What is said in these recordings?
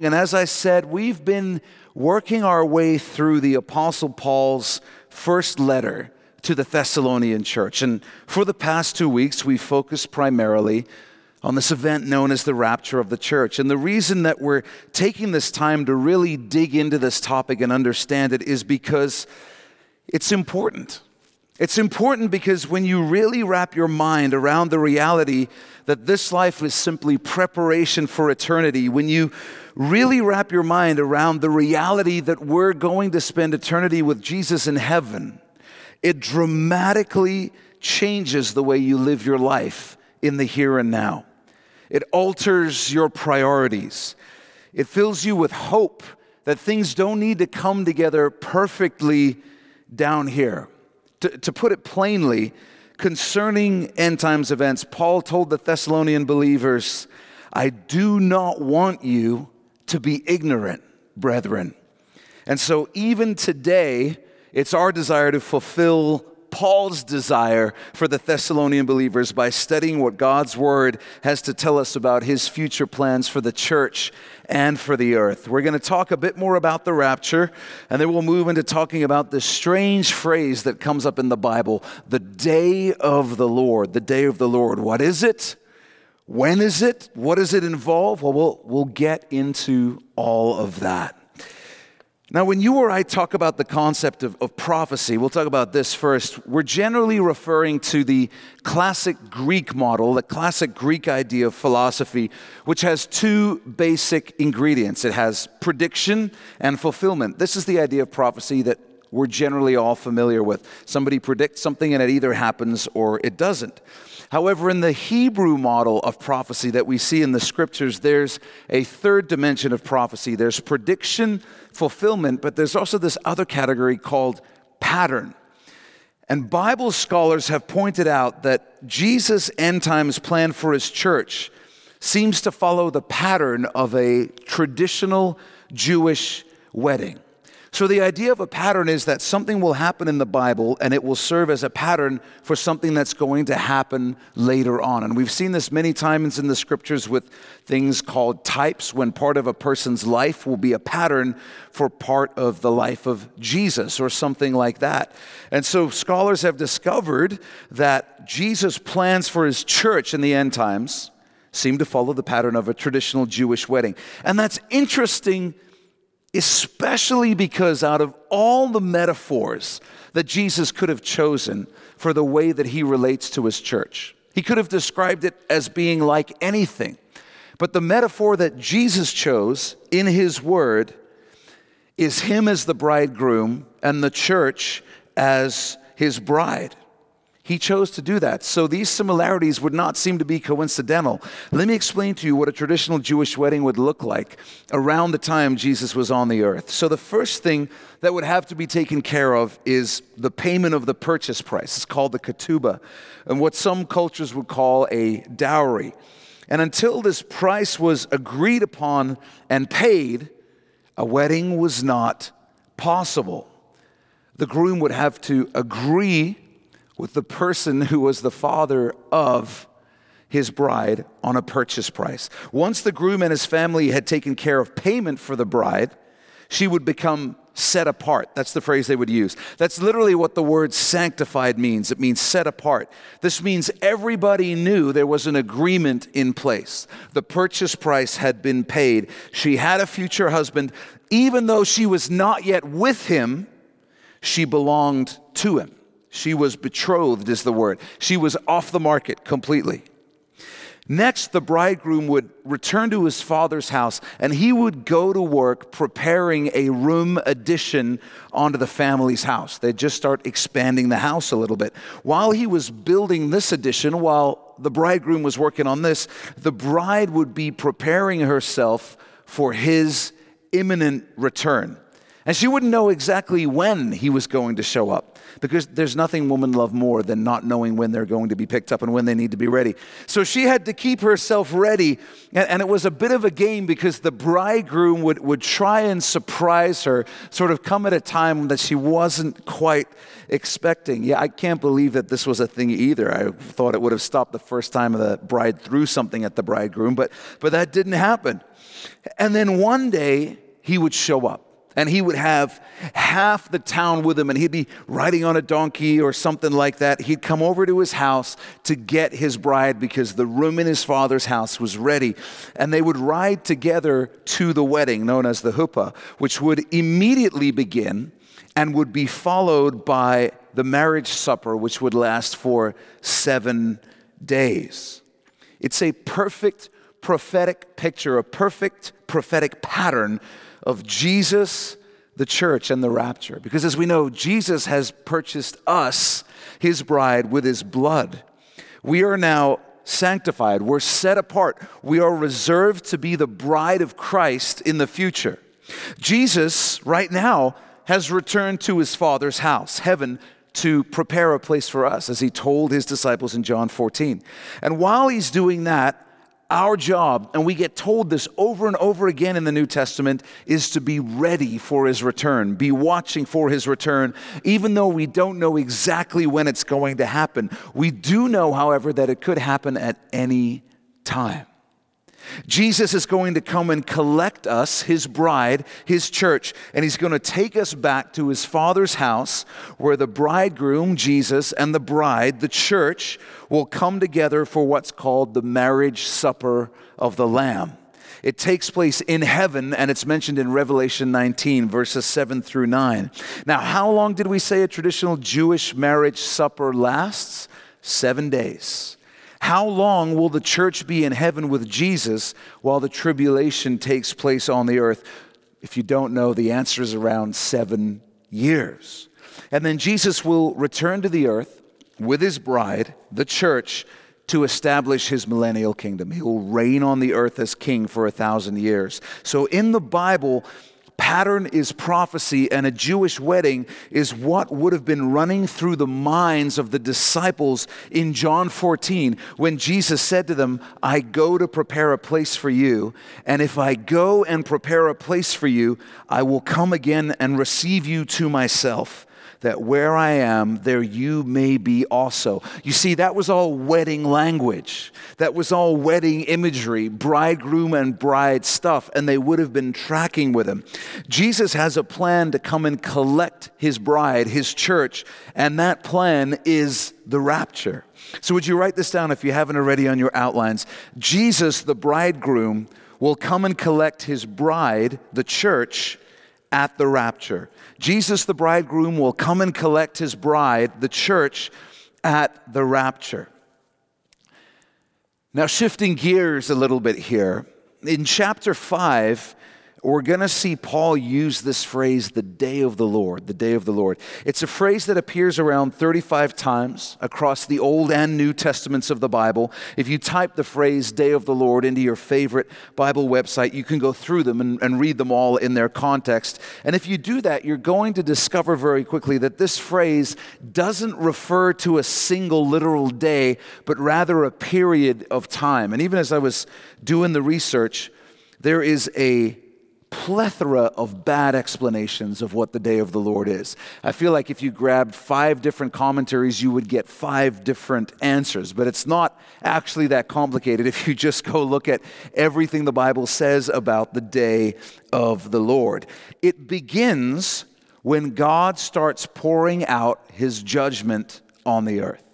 And as I said, we've been working our way through the Apostle Paul's first letter to the Thessalonian church. And for the past two weeks, we focused primarily on this event known as the rapture of the church. And the reason that we're taking this time to really dig into this topic and understand it is because it's important. It's important because when you really wrap your mind around the reality that this life is simply preparation for eternity, when you really wrap your mind around the reality that we're going to spend eternity with Jesus in heaven, it dramatically changes the way you live your life in the here and now. It alters your priorities. It fills you with hope that things don't need to come together perfectly down here. To, to put it plainly, concerning end times events, Paul told the Thessalonian believers, I do not want you to be ignorant, brethren. And so, even today, it's our desire to fulfill Paul's desire for the Thessalonian believers by studying what God's word has to tell us about his future plans for the church and for the earth. We're going to talk a bit more about the rapture, and then we'll move into talking about this strange phrase that comes up in the Bible the day of the Lord. The day of the Lord. What is it? When is it? What does it involve? Well, we'll, we'll get into all of that. Now, when you or I talk about the concept of, of, prophecy, we'll talk about this first. We're generally referring to the classic Greek model, the classic Greek idea of philosophy, which has two basic ingredients it has prediction and fulfillment. This is the idea of prophecy that we're generally all familiar with. Somebody predicts something and it either happens or it doesn't. However, in the Hebrew model of prophecy that we see in the scriptures, there's a third dimension of prophecy. There's prediction, fulfillment, but there's also this other category called pattern. And Bible scholars have pointed out that Jesus' end times plan for his church seems to follow the pattern of a traditional Jewish wedding. So, the idea of a pattern is that something will happen in the Bible and it will serve as a pattern for something that's going to happen later on. And we've seen this many times in the scriptures with things called types, when part of a person's life will be a pattern for part of the life of Jesus or something like that. And so, scholars have discovered that Jesus' plans for his church in the end times seem to follow the pattern of a traditional Jewish wedding. And that's interesting especially because out of all the metaphors that Jesus could have chosen for the way that he relates to his church, he could have described it as being like anything. But the metaphor that Jesus chose in his word is him as the bridegroom and the church as his bride. He chose to do that. So these similarities would not seem to be coincidental. Let me explain to you what a traditional Jewish wedding would look like around the time Jesus was on the earth. So the first thing that would have to be taken care of is the payment of the purchase price. It's called the ketubah, and what some cultures would call a dowry. And until this price was agreed upon and paid, a wedding was not possible. The groom would have to agree with the person who was the father of his bride on a purchase price. Once the groom and his family had taken care of payment for the bride, she would become set apart. That's the phrase they would use. That's literally what the word sanctified means. It means set apart. This means everybody knew there was an agreement in place. The purchase price had been paid. She had a future husband. Even though she was not yet with him, she belonged to him. She was betrothed, is the word. She was off the market completely. Next, the bridegroom would return to his father's house and he would go to work preparing a room addition onto the family's house. They'd just start expanding the house a little bit. While he was building this addition, while the bridegroom was working on this, the bride would be preparing herself for his imminent return. And she wouldn't know exactly when he was going to show up because there's nothing women love more than not knowing when they're going to be picked up and when they need to be ready. So she had to keep herself ready. And, it was a bit of a game because the bridegroom would, would try and surprise her, sort of come at a time that she wasn't quite expecting. Yeah, I can't believe that this was a thing either. I thought it would have stopped the first time the bride threw something at the bridegroom, but, but that didn't happen. And then one day, he would show up and he would have half the town with him and he'd be riding on a donkey or something like that. He'd come over to his house to get his bride because the room in his father's house was ready. And they would ride together to the wedding known as the huppah which would immediately begin and would be followed by the marriage supper which would last for 7 days. It's a perfect prophetic picture a perfect prophetic pattern of Jesus, the church, and the rapture. Because as we know, Jesus has purchased us, his bride, with his blood. We are now sanctified, we're set apart, we are reserved to be the bride of Christ in the future. Jesus, right now, has returned to his Father's house, heaven, to prepare a place for us, as he told his disciples in John 14. And while he's doing that, our job, and we get told this over and over again in the New Testament, is to be ready for his return, be watching for his return, even though we don't know exactly when it's going to happen. We do know, however, that it could happen at any time. Jesus is going to come and collect us, his bride, his church, and he's going to take us back to his father's house where the bridegroom, Jesus, and the bride, the church, will come together for what's called the marriage supper of the Lamb. It takes place in heaven and it's mentioned in Revelation 19, verses 7 through 9. Now, how long did we say a traditional Jewish marriage supper lasts? Seven days. How long will the church be in heaven with Jesus while the tribulation takes place on the earth? If you don't know, the answer is around seven years. And then Jesus will return to the earth with his bride, the church, to establish his millennial kingdom. He will reign on the earth as king for a thousand years. So in the Bible, pattern is prophecy, and a Jewish wedding is what would have been running through the minds of the disciples in John 14 when Jesus said to them, I go to prepare a place for you, and if I go and prepare a place for you, I will come again and receive you to myself that where I am, there you may be also. You see, that was all wedding language. That was all wedding imagery, bridegroom and bride stuff, and they would have been tracking with him. Jesus has a plan to come and collect his bride, his church, and that plan is the rapture. So, would you write this down if you haven't already on your outlines? Jesus, the bridegroom, will come and collect his bride, the church, at the rapture. Jesus, the bridegroom, will come and collect his bride, the church, at the rapture. Now, shifting gears a little bit here, in chapter 5, we're going to see Paul use this phrase, the day of the Lord, the day of the Lord. It's a phrase that appears around 35 times across the Old and New Testaments of the Bible. If you type the phrase day of the Lord into your favorite Bible website, you can go through them and, and read them all in their context. And if you do that, you're going to discover very quickly that this phrase doesn't refer to a single literal day, but rather a period of time. And even as I was doing the research, there is a plethora of bad explanations of what the day of the Lord is. I feel like if you grabbed five different commentaries, you would get five different answers, but it's not actually that complicated if you just go look at everything the Bible says about the day of the Lord. It begins when God starts pouring out his judgment on the earth.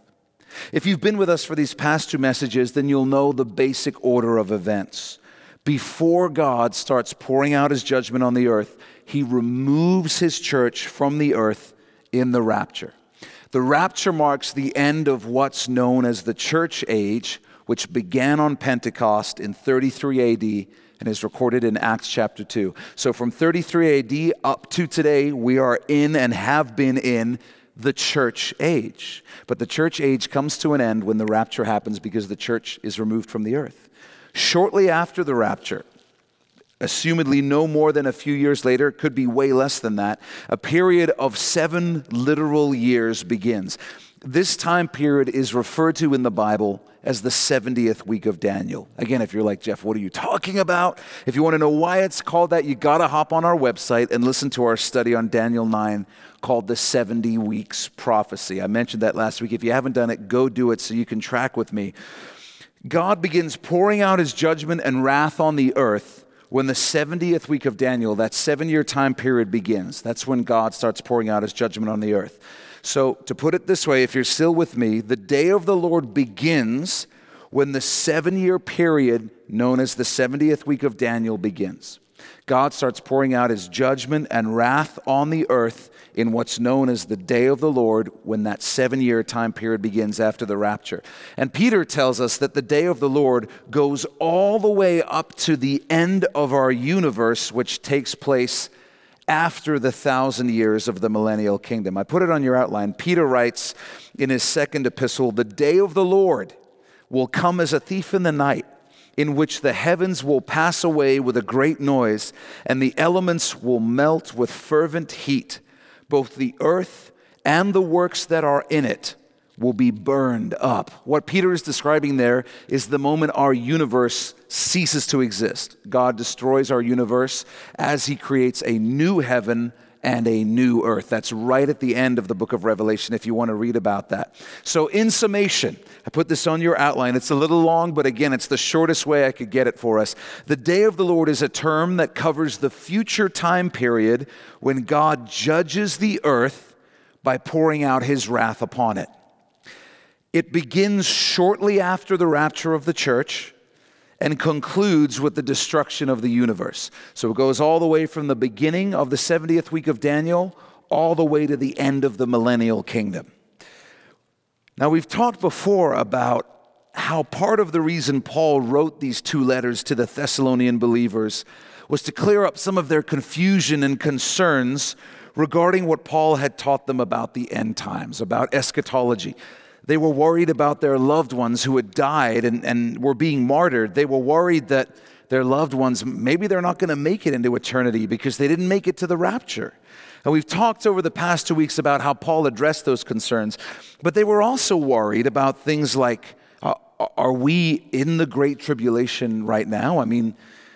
If you've been with us for these past two messages, then you'll know the basic order of events before God starts pouring out his judgment on the earth, he removes his church from the earth in the rapture. The rapture marks the end of what's known as the church age, which began on Pentecost in 33 AD and is recorded in Acts chapter 2. So from 33 AD up to today, we are in and have been in the church age. But the church age comes to an end when the rapture happens because the church is removed from the earth. Shortly after the rapture, assumedly no more than a few years later, could be way less than that, a period of seven literal years begins. This time period is referred to in the Bible as the 70th week of Daniel. Again, if you're like, Jeff, what are you talking about? If you want to know why it's called that, you got to hop on our website and listen to our study on Daniel 9 called the 70 Weeks Prophecy. I mentioned that last week. If you haven't done it, go do it so you can track with me. God begins pouring out his judgment and wrath on the earth when the 70th week of Daniel, that seven year time period, begins. That's when God starts pouring out his judgment on the earth. So, to put it this way, if you're still with me, the day of the Lord begins when the seven year period known as the 70th week of Daniel begins. God starts pouring out his judgment and wrath on the earth in what's known as the day of the Lord when that seven year time period begins after the rapture. And Peter tells us that the day of the Lord goes all the way up to the end of our universe, which takes place after the thousand years of the millennial kingdom. I put it on your outline. Peter writes in his second epistle The day of the Lord will come as a thief in the night, in which the heavens will pass away with a great noise, and the elements will melt with fervent heat. Both the earth and the works that are in it will be burned up. What Peter is describing there is the moment our universe ceases to exist. God destroys our universe as he creates a new heaven and a new earth. That's right at the end of the book of Revelation if you want to read about that. So, in summation, I put this on your outline. It's a little long, but again, it's the shortest way I could get it for us. The day of the Lord is a term that covers the future time period when God judges the earth by pouring out his wrath upon it. It begins shortly after the rapture of the church and concludes with the destruction of the universe. So it goes all the way from the beginning of the 70th week of Daniel all the way to the end of the millennial kingdom. Now, we've talked before about how part of the reason Paul wrote these two letters to the Thessalonian believers was to clear up some of their confusion and concerns regarding what Paul had taught them about the end times, about eschatology. They were worried about their loved ones who had died and, and were being martyred. They were worried that their loved ones, maybe they're not going to make it into eternity because they didn't make it to the rapture. And we've talked over the past two weeks about how Paul addressed those concerns, but they were also worried about things like uh, are we in the Great Tribulation right now? I mean,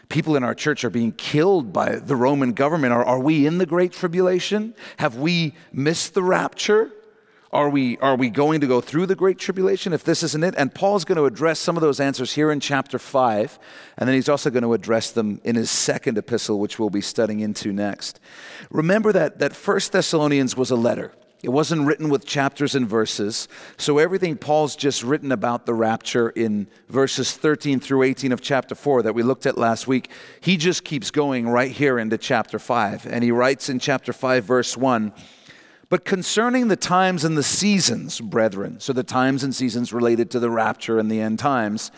people in our church are being killed by the Roman government. Are, are we in the Great Tribulation? Have we missed the rapture? Are we, are we going to go through the Great Tribulation if this isn't it? And Paul's going to address some of those answers here in chapter 5, and then he's also going to address them in his second epistle, which we'll be studying into next. Remember that, that 1 Thessalonians was a letter. It wasn't written with chapters and verses. So everything Paul's just written about the rapture in verses 13 through 18 of chapter 4 that we looked at last week, he just keeps going right here into chapter 5. And he writes in chapter 5, verse 1 but concerning the times and the seasons, brethren, so the times and seasons related to the rapture and the end times,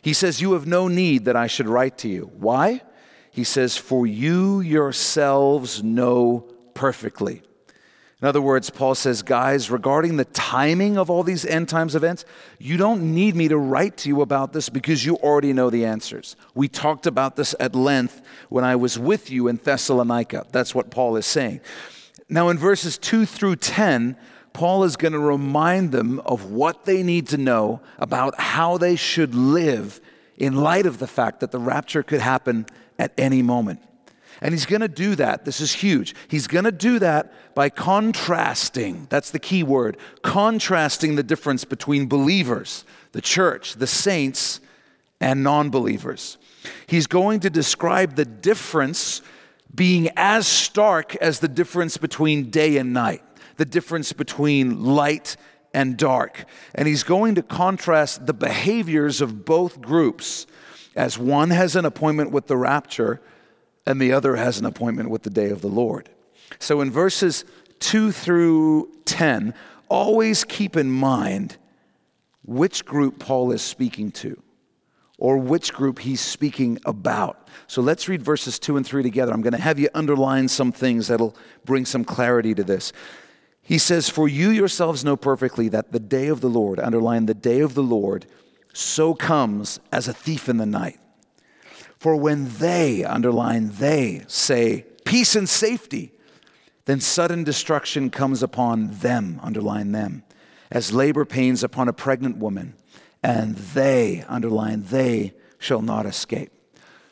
he says, You have no need that I should write to you. Why? He says, For you yourselves know perfectly. In other words, Paul says, guys, regarding the timing of all these end times events, you don't need me to write to you about this because you already know the answers. We talked about this at length when I was with you in Thessalonica. That's what Paul is saying. Now, in verses 2 through 10, Paul is going to remind them of what they need to know about how they should live in light of the fact that the rapture could happen at any moment. And he's going to do that. This is huge. He's going to do that by contrasting. That's the key word contrasting the difference between believers, the church, the saints, and non believers. He's going to describe the difference being as stark as the difference between day and night, the difference between light and dark. And he's going to contrast the behaviors of both groups as one has an appointment with the rapture and the other has an appointment with the day of the Lord. So in verses 2 through 10, always keep in mind which group Paul is speaking to or which group he's speaking about. So let's read verses 2 and 3 together. I'm going to have you underline some things that'll bring some clarity to this. He says, For you yourselves know perfectly that the day of the Lord, underline the day of the Lord, so comes as a thief in the night. For when they, underline they, say peace and safety, then sudden destruction comes upon them, underline them, as labor pains upon a pregnant woman, and they, underline they, shall not escape.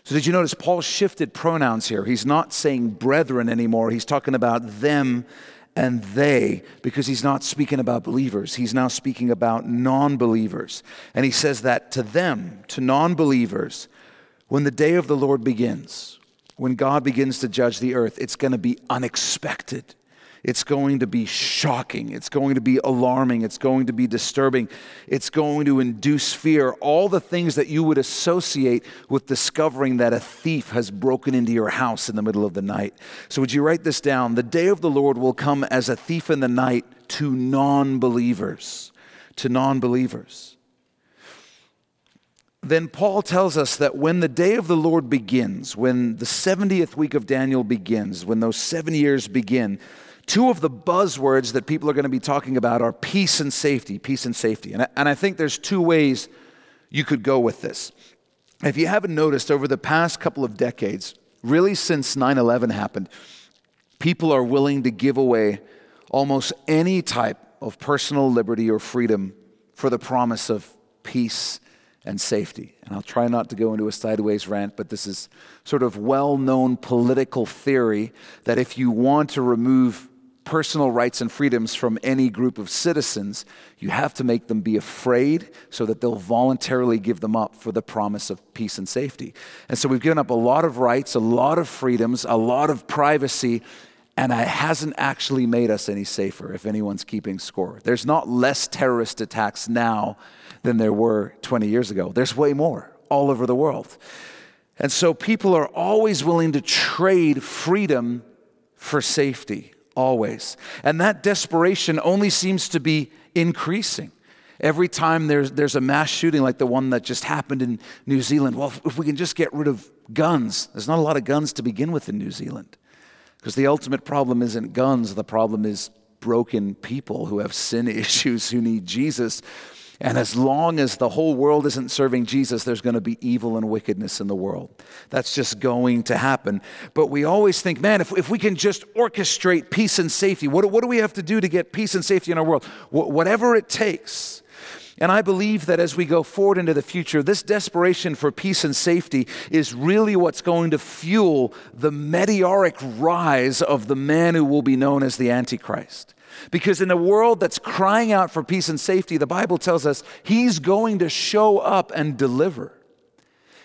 So, did you notice Paul shifted pronouns here? He's not saying brethren anymore. He's talking about them and they because he's not speaking about believers. He's now speaking about non believers. And he says that to them, to non believers, when the day of the Lord begins, when God begins to judge the earth, it's going to be unexpected. It's going to be shocking. It's going to be alarming. It's going to be disturbing. It's going to induce fear. All the things that you would associate with discovering that a thief has broken into your house in the middle of the night. So, would you write this down? The day of the Lord will come as a thief in the night to non believers. To non believers then Paul tells us that when the day of the Lord begins, when the 70th week of Daniel begins, when those seven years begin, two of the buzzwords that people are going to be talking about are peace and safety. Peace and safety. And I, and I think there's two ways you could go with this. If you haven't noticed, over the past couple of decades, really since 9 11 happened, people are willing to give away almost any type of personal liberty or freedom for the promise of peace and safety. And I'll try not to go into a sideways rant, but this is sort of well known political theory that if you want to remove personal rights and freedoms from any group of citizens, you have to make them be afraid so that they'll voluntarily give them up for the promise of peace and safety. And so we've given up a lot of rights, a lot of freedoms, a lot of privacy, and it hasn't actually made us any safer if anyone's keeping score. There's not less terrorist attacks now than there were 20 years ago. There's way more all over the world. And so people are always willing to trade freedom for safety, always. And that desperation only seems to be increasing. Every time there's, there's a mass shooting like the one that just happened in New Zealand, well, if, if we can just get rid of guns, there's not a lot of guns to begin with in New Zealand. Because the ultimate problem isn't guns, the problem is broken people who have sin issues who need Jesus. And as long as the whole world isn't serving Jesus, there's going to be evil and wickedness in the world. That's just going to happen. But we always think, man, if, if we can just orchestrate peace and safety, what, what do we have to do to get peace and safety in our world? Wh- whatever it takes. And I believe that as we go forward into the future, this desperation for peace and safety is really what's going to fuel the meteoric rise of the man who will be known as the Antichrist. Because in a world that's crying out for peace and safety, the Bible tells us he's going to show up and deliver.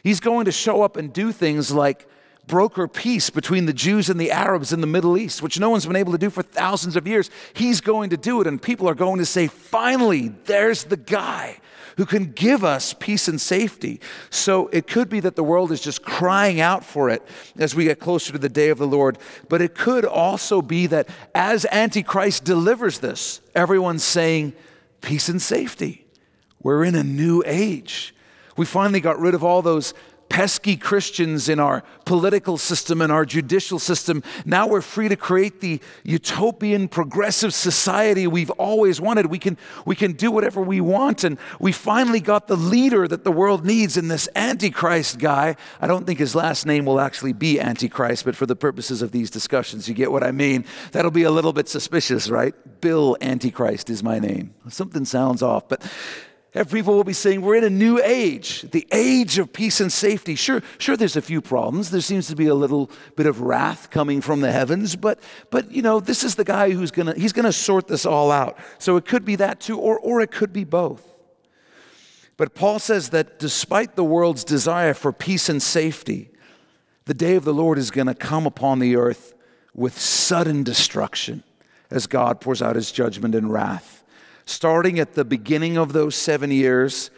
He's going to show up and do things like broker peace between the Jews and the Arabs in the Middle East, which no one's been able to do for thousands of years. He's going to do it, and people are going to say, finally, there's the guy who can give us peace and safety. So it could be that the world is just crying out for it as we get closer to the day of the Lord. But it could also be that as Antichrist delivers this, everyone's saying, peace and safety. We're in a new age. We finally got rid of all those pesky Christians in our political system and our judicial system. Now we're free to create the utopian progressive society we've always wanted. We can, we can do whatever we want. And we finally got the leader that the world needs in this Antichrist guy. I don't think his last name will actually be Antichrist, but for the purposes of these discussions, you get what I mean. That'll be a little bit suspicious, right? Bill Antichrist is my name. Something sounds off, but people will be saying we're in a new age, the age of peace and safety. Sure, sure, there's a few problems. There seems to be a little bit of wrath coming from the heavens, but but you know, this is the guy who's gonna he's gonna sort this all out. So it could be that too, or or it could be both. But Paul says that despite the world's desire for peace and safety, the day of the Lord is to come upon the earth with sudden destruction as God pours out his judgment and wrath starting at the beginning of those seven years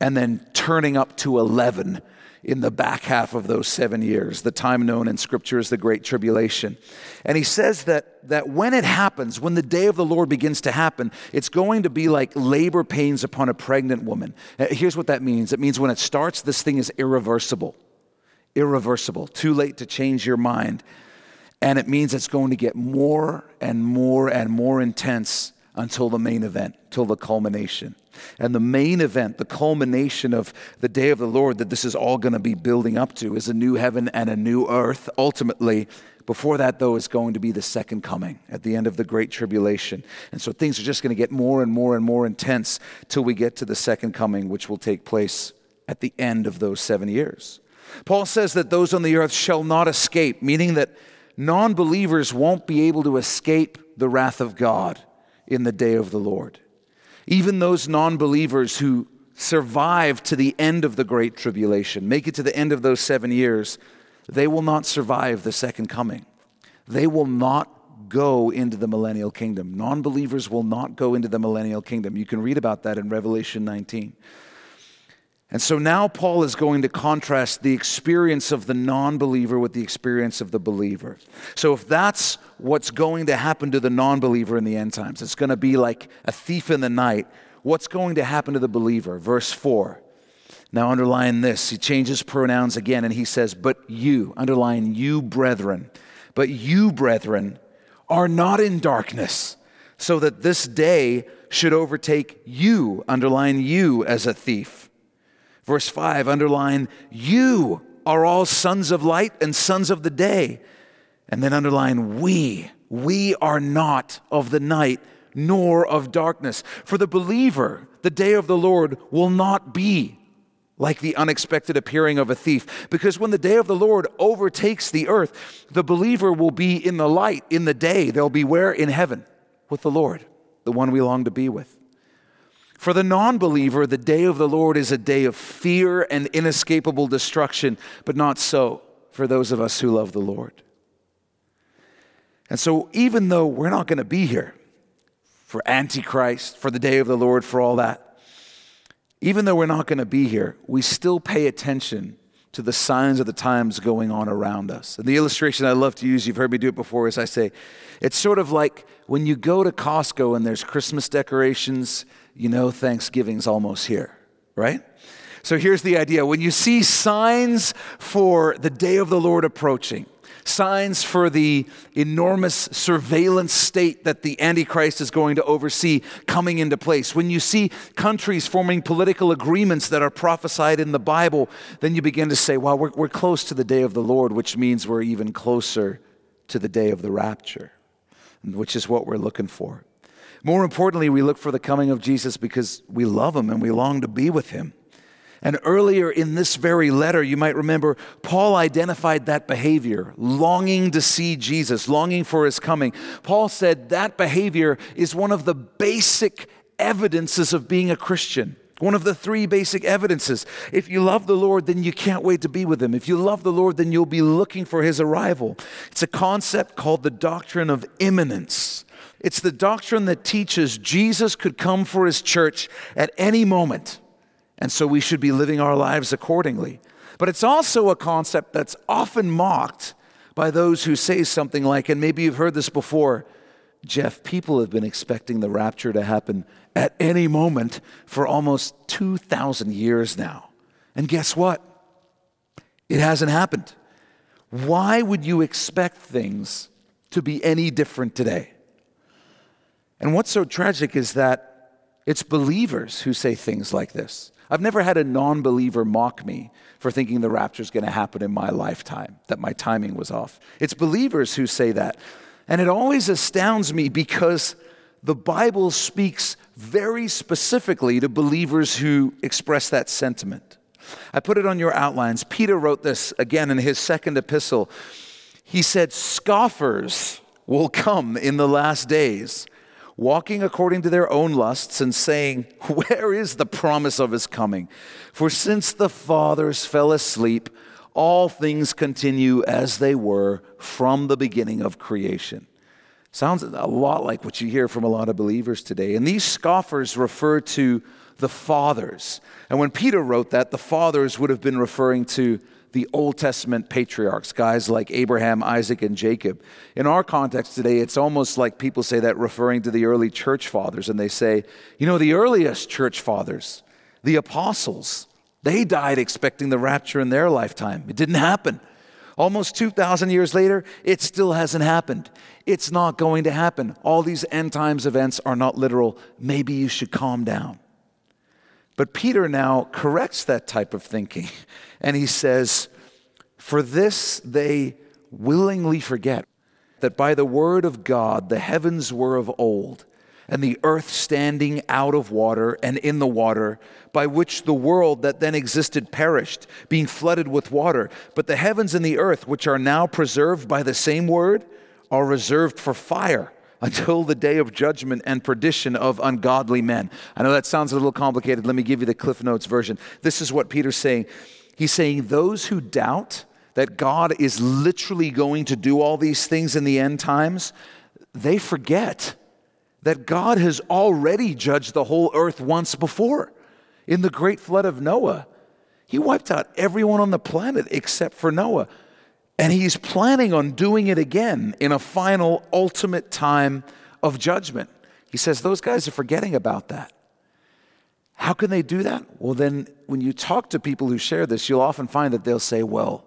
and then turning up to 11 in the back half of those seven years, the time known in Scripture as the Great Tribulation. And he says that, that when it happens, when the day of the Lord begins to happen, it's going to be like labor pains upon a pregnant woman. Uh, here's what that means it means when it starts, this thing is irreversible. Irreversible. Too late to change your mind. And it means it's going to get more and more and more intense until the main event, till the culmination. And the main event, the culmination of the day of the Lord that this is all going to be building up to, is a new heaven and a new earth. Ultimately, before that, though, is going to be the second coming at the end of the Great Tribulation. And so things are just going to get more and more and more intense till we get to the second coming, which will take place at the end of those seven years. Paul says that those on the earth shall not escape, meaning that non believers won't be able to escape the wrath of God in the day of the Lord. Even those non believers who survive to the end of the Great Tribulation, make it to the end of those seven years, they will not survive the second coming. They will not go into the millennial kingdom. Non believers will not go into the millennial kingdom. You can read about that in Revelation 19. And so now Paul is going to contrast the experience of the non believer with the experience of the believer. So, if that's what's going to happen to the non believer in the end times, it's going to be like a thief in the night. What's going to happen to the believer? Verse 4. Now, underline this. He changes pronouns again and he says, But you, underline you, brethren, but you, brethren, are not in darkness, so that this day should overtake you, underline you, as a thief. Verse 5, underline, you are all sons of light and sons of the day. And then underline, we, we are not of the night nor of darkness. For the believer, the day of the Lord will not be like the unexpected appearing of a thief. Because when the day of the Lord overtakes the earth, the believer will be in the light, in the day. They'll be where? In heaven with the Lord, the one we long to be with. For the non believer, the day of the Lord is a day of fear and inescapable destruction, but not so for those of us who love the Lord. And so, even though we're not going to be here for Antichrist, for the day of the Lord, for all that, even though we're not going to be here, we still pay attention to the signs of the times going on around us. And the illustration I love to use, you've heard me do it before, is I say, it's sort of like when you go to Costco and there's Christmas decorations, you know Thanksgiving's almost here, right? So here's the idea when you see signs for the day of the Lord approaching, signs for the enormous surveillance state that the Antichrist is going to oversee coming into place. When you see countries forming political agreements that are prophesied in the Bible, then you begin to say, well, we're, we're close to the day of the Lord, which means we're even closer to the day of the rapture, which is what we're looking for. More importantly, we look for the coming of Jesus because we love him and we long to be with him. And earlier in this very letter, you might remember, Paul identified that behavior, longing to see Jesus, longing for his coming. Paul said that behavior is one of the basic evidences of being a Christian. One of the three basic evidences. If you love the Lord, then you can't wait to be with Him. If you love the Lord, then you'll be looking for His arrival. It's a concept called the doctrine of imminence. It's the doctrine that teaches Jesus could come for His church at any moment. And so we should be living our lives accordingly. But it's also a concept that's often mocked by those who say something like, and maybe you've heard this before Jeff, people have been expecting the rapture to happen at any moment for almost 2,000 years now. And guess what? It hasn't happened. Why would you expect things to be any different today? And what's so tragic is that it's believers who say things like this. I've never had a non believer mock me for thinking the rapture is going to happen in my lifetime, that my timing was off. It's believers who say that. And it always astounds me because the Bible speaks very specifically to believers who express that sentiment. I put it on your outlines. Peter wrote this again in his second epistle. He said, Scoffers will come in the last days walking according to their own lusts and saying, Where is the promise of his coming? For since the fathers fell asleep, all things continue as they were from the beginning of creation. Sounds a lot like what you hear from a lot of believers today. And these scoffers refer to the fathers. And when Peter wrote that, the fathers would have been referring to the Old Testament patriarchs, guys like Abraham, Isaac, and Jacob. In our context today, it's almost like people say that referring to the early church fathers, and they say, you know, the earliest church fathers, the apostles, they died expecting the rapture in their lifetime. It didn't happen. Almost 2,000 years later, it still hasn't happened. It's not going to happen. All these end times events are not literal. Maybe you should calm down. But Peter now corrects that type of thinking, and he says, For this they willingly forget that by the word of God the heavens were of old and the earth standing out of water and in the water, by which the world that then existed perished, being flooded with water. But the heavens and the earth, which are now preserved by the same word, are reserved for fire until the day of judgment and perdition of ungodly men. I know that sounds a little complicated. Let me give you the Cliff Notes version. This is what Peter's saying. He's saying, Those who doubt that God is literally going to do all these things in the end times, they forget that God has already judged the whole earth once before. In the great flood of Noah, he wiped out everyone on the planet except for Noah. And he's planning on doing it again in a final, ultimate time of judgment. He says those guys are forgetting about that. How can they do that? Well, then, when you talk to people who share this, you'll often find that they'll say, well,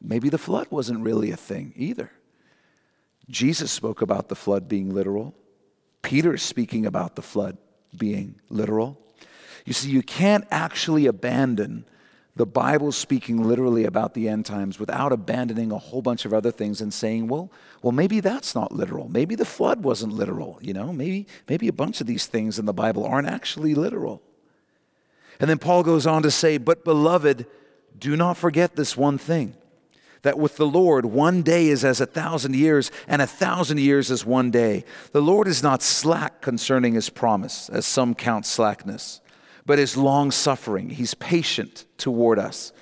maybe the flood wasn't really a thing either. Jesus spoke about the flood being literal. Peter is speaking about the flood being literal. You see, you can't actually abandon the Bible speaking literally about the end times without abandoning a whole bunch of other things and saying, well, well, maybe that's not literal. Maybe the flood wasn't literal. You know, maybe, maybe a bunch of these things in the Bible aren't actually literal. And then Paul goes on to say, but beloved, do not forget this one thing that with the Lord, one day is as a thousand years, and a thousand years is one day. The Lord is not slack concerning his promise, as some count slackness, but is long suffering. He's patient toward us,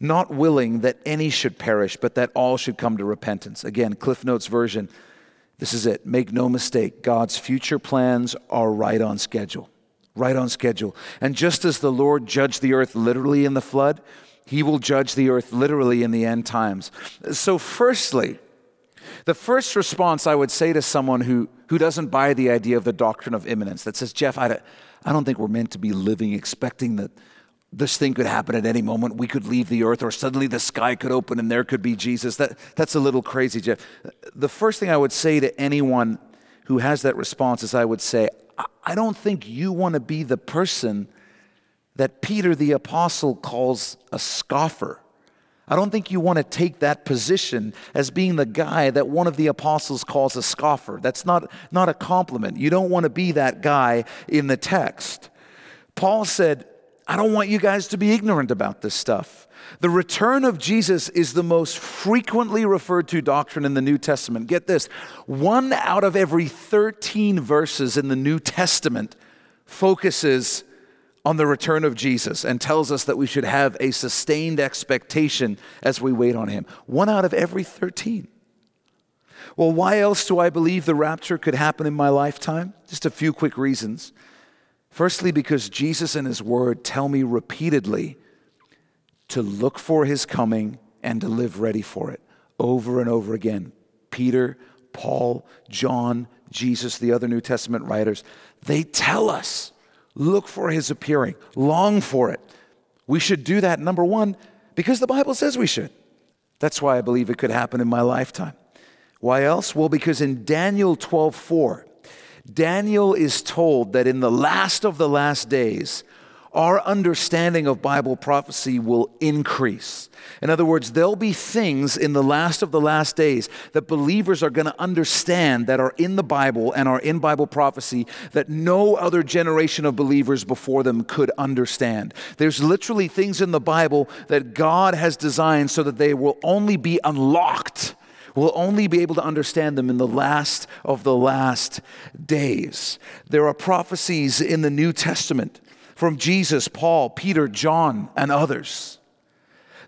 not willing that any should perish, but that all should come to repentance. Again, Cliff Notes version. This is it. Make no mistake, God's future plans are right on schedule. Right on schedule. And just as the Lord judged the earth literally in the flood, he will judge the earth literally in the end times. So, firstly, the first response I would say to someone who, who doesn't buy the idea of the doctrine of imminence, that says, Jeff, I, I don't think we're meant to be living expecting that this thing could happen at any moment. We could leave the earth, or suddenly the sky could open and there could be Jesus. That, that's a little crazy, Jeff. The first thing I would say to anyone who has that response is I would say, I don't think you want to be the person that Peter the apostle calls a scoffer. I don't think you want to take that position as being the guy that one of the apostles calls a scoffer. That's not, not a compliment. You don't want to be that guy in the text. Paul said, I don't want you guys to be ignorant about this stuff. The return of Jesus is the most frequently referred to doctrine in the New Testament. Get this one out of every 13 verses in the New Testament focuses on the return of Jesus and tells us that we should have a sustained expectation as we wait on him. One out of every 13. Well, why else do I believe the rapture could happen in my lifetime? Just a few quick reasons. Firstly, because Jesus and his word tell me repeatedly to look for his coming and to live ready for it over and over again. Peter, Paul, John, Jesus, the other New Testament writers, they tell us Look for his appearing, long for it. We should do that, number one, because the Bible says we should. That's why I believe it could happen in my lifetime. Why else? Well, because in Daniel 12 4, Daniel is told that in the last of the last days, our understanding of Bible prophecy will increase. In other words, there'll be things in the last of the last days that believers are going to understand that are in the Bible and are in Bible prophecy that no other generation of believers before them could understand. There's literally things in the Bible that God has designed so that they will only be unlocked We'll only be able to understand them in the last of the last days. There are prophecies in the New Testament from Jesus, Paul, Peter, John, and others.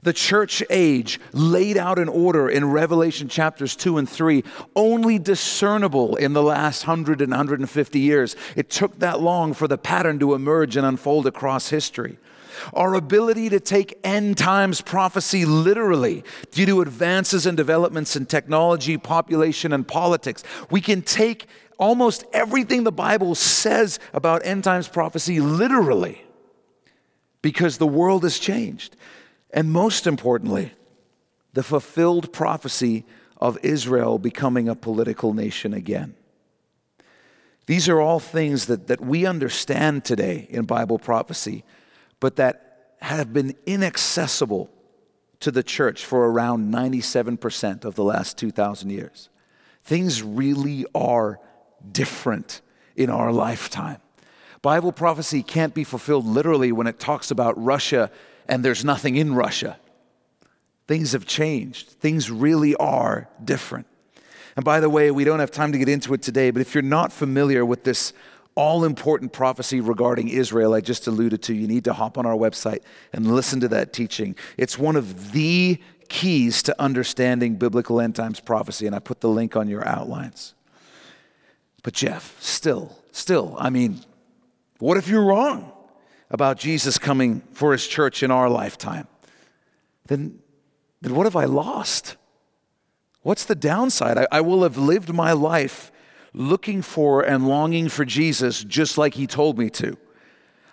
The church age laid out in order in Revelation chapters 2 and 3, only discernible in the last 100 and 150 years. It took that long for the pattern to emerge and unfold across history. Our ability to take end times prophecy literally due to advances and developments in technology, population, and politics. We can take almost everything the Bible says about end times prophecy literally because the world has changed. And most importantly, the fulfilled prophecy of Israel becoming a political nation again. These are all things that, that we understand today in Bible prophecy, but that have been inaccessible to the church for around 97% of the last 2,000 years. Things really are different in our lifetime. Bible prophecy can't be fulfilled literally when it talks about Russia and there's nothing in Russia. Things have changed. Things really are different. And by the way, we don't have time to get into it today, but if you're not familiar with this all important prophecy regarding Israel I just alluded to, you need to hop on our website and listen to that teaching. It's one of the keys to understanding biblical end times prophecy, and I put the link on your outlines. But, Jeff, still, still, I mean, what if you're wrong about Jesus coming for his church in our lifetime? Then, then what have I lost? What's the downside? I, I will have lived my life looking for and longing for Jesus just like he told me to.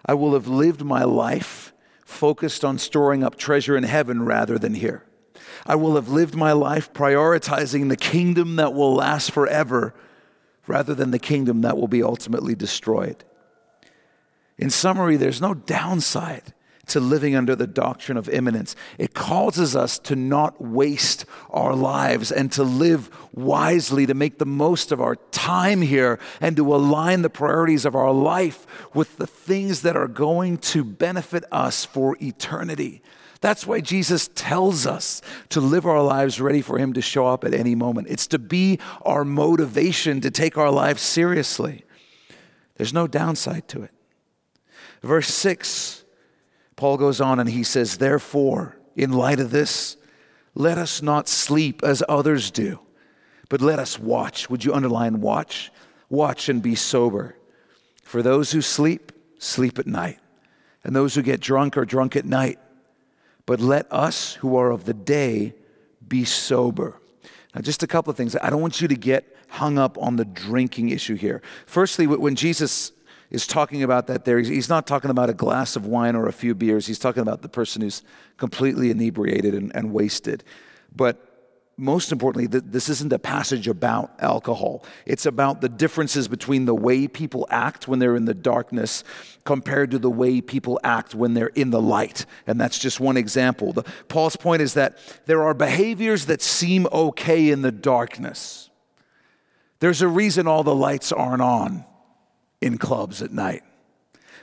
I will have lived my life focused on storing up treasure in heaven rather than here. I will have lived my life prioritizing the kingdom that will last forever rather than the kingdom that will be ultimately destroyed. In summary, there's no downside to living under the doctrine of imminence. It causes us to not waste our lives and to live wisely, to make the most of our time here, and to align the priorities of our life with the things that are going to benefit us for eternity. That's why Jesus tells us to live our lives ready for Him to show up at any moment. It's to be our motivation to take our lives seriously. There's no downside to it. Verse 6 Paul goes on and he says, Therefore, in light of this, let us not sleep as others do, but let us watch. Would you underline watch? Watch and be sober. For those who sleep, sleep at night, and those who get drunk are drunk at night. But let us who are of the day be sober. Now, just a couple of things. I don't want you to get hung up on the drinking issue here. Firstly, when Jesus is talking about that there. He's not talking about a glass of wine or a few beers. He's talking about the person who's completely inebriated and, and wasted. But most importantly, this isn't a passage about alcohol. It's about the differences between the way people act when they're in the darkness compared to the way people act when they're in the light. And that's just one example. The, Paul's point is that there are behaviors that seem okay in the darkness. There's a reason all the lights aren't on in clubs at night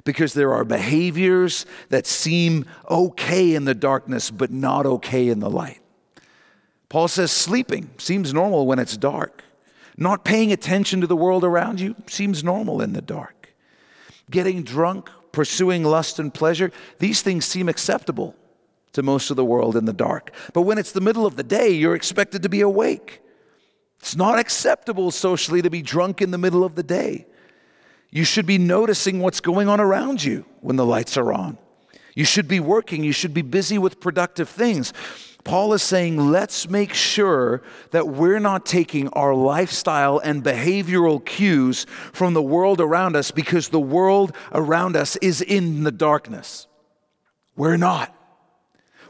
because there are behaviors that seem okay in the darkness but not okay in the light. Paul says sleeping seems normal when it's dark. Not paying attention to the world around you seems normal in the dark. Getting drunk, pursuing lust and pleasure, these things seem acceptable to most of the world in the dark. But when it's the middle of the day, you're expected to be awake. It's not acceptable socially to be drunk in the middle of the day. You should be noticing what's going on around you when the lights are on. You should be working. You should be busy with productive things. Paul is saying, let's make sure that we're not taking our lifestyle and behavioral cues from the world around us because the world around us is in the darkness. We're not.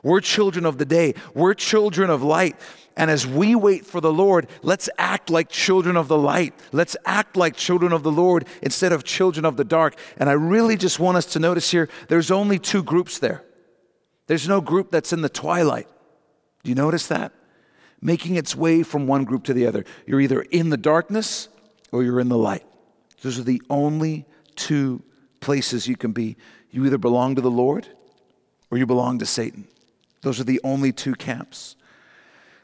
We're children of the day, we're children of light. And as we wait for the Lord, let's act like children of the light. Let's act like children of the Lord instead of children of the dark. And I really just want us to notice here there's only two groups there. There's no group that's in the twilight. Do you notice that? Making its way from one group to the other. You're either in the darkness or you're in the light. Those are the only two places you can be. You either belong to the Lord or you belong to Satan. Those are the only two camps.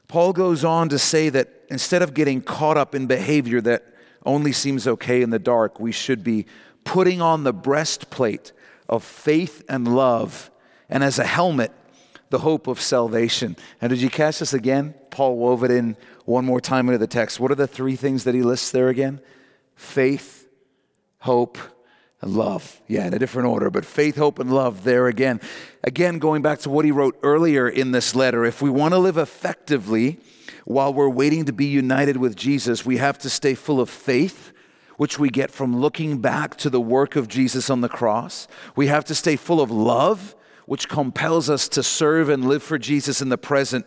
Paul goes on to say that instead of getting caught up in behavior that only seems okay in the dark, we should be putting on the breastplate of faith and love, and as a helmet, the hope of salvation. And did you catch this again? Paul wove it in one more time into the text. What are the three things that he lists there again? Faith, hope, and love. Yeah, in a different order, but faith, hope, and love there again. Again, going back to what he wrote earlier in this letter, if we want to live effectively while we're waiting to be united with Jesus, we have to stay full of faith, which we get from looking back to the work of Jesus on the cross. We have to stay full of love, which compels us to serve and live for Jesus in the present.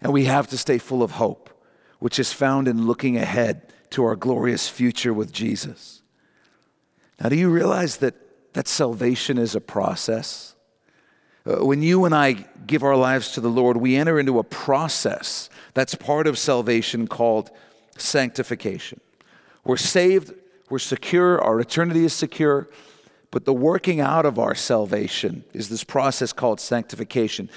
And we have to stay full of hope, which is found in looking ahead to our glorious future with Jesus. Now, do you realize that, that salvation is a process? Uh, when you and I give our lives to the Lord, we enter into a process that's part of salvation called sanctification. We're saved, we're secure, our eternity is secure, but the working out of our salvation is this process called sanctification.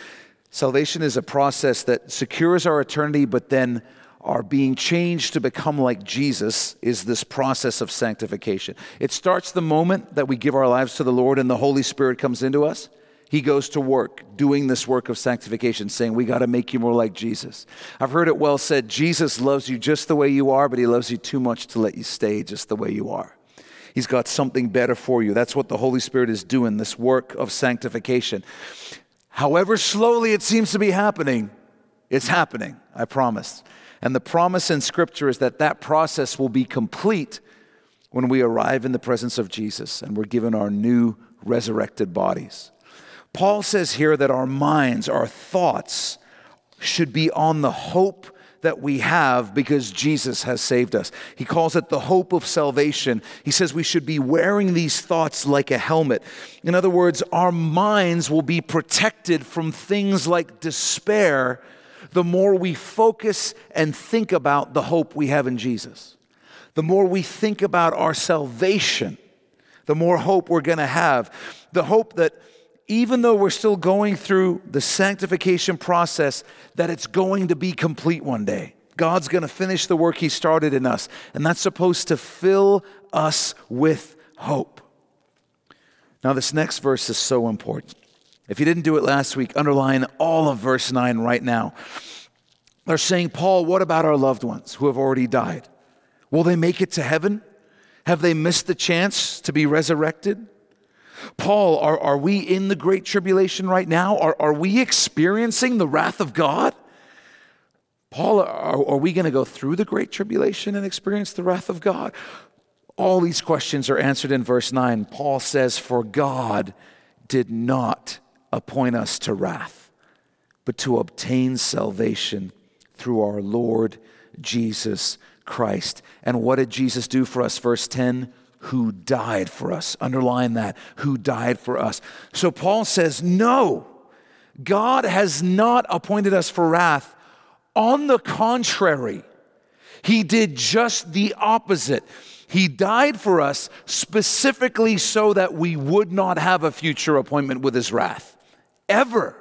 Salvation is a process that secures our eternity, but then our being changed to become like Jesus is this process of sanctification. It starts the moment that we give our lives to the Lord and the Holy Spirit comes into us. He goes to work doing this work of sanctification, saying, We got to make you more like Jesus. I've heard it well said Jesus loves you just the way you are, but he loves you too much to let you stay just the way you are. He's got something better for you. That's what the Holy Spirit is doing, this work of sanctification. However slowly it seems to be happening, it's happening, I promise. And the promise in Scripture is that that process will be complete when we arrive in the presence of Jesus and we're given our new resurrected bodies. Paul says here that our minds, our thoughts, should be on the hope that we have because Jesus has saved us. He calls it the hope of salvation. He says we should be wearing these thoughts like a helmet. In other words, our minds will be protected from things like despair the more we focus and think about the hope we have in Jesus. The more we think about our salvation, the more hope we're going to have. The hope that even though we're still going through the sanctification process, that it's going to be complete one day. God's going to finish the work He started in us, and that's supposed to fill us with hope. Now, this next verse is so important. If you didn't do it last week, underline all of verse 9 right now. They're saying, Paul, what about our loved ones who have already died? Will they make it to heaven? Have they missed the chance to be resurrected? Paul, are, are we in the great tribulation right now? Are, are we experiencing the wrath of God? Paul, are, are we going to go through the great tribulation and experience the wrath of God? All these questions are answered in verse 9. Paul says, For God did not appoint us to wrath, but to obtain salvation through our Lord Jesus Christ. And what did Jesus do for us? Verse 10 who died for us. Underline that, who died for us. So Paul says, no, God has not appointed us for wrath. On the contrary, he did just the opposite. He died for us specifically so that we would not have a future appointment with his wrath. Ever.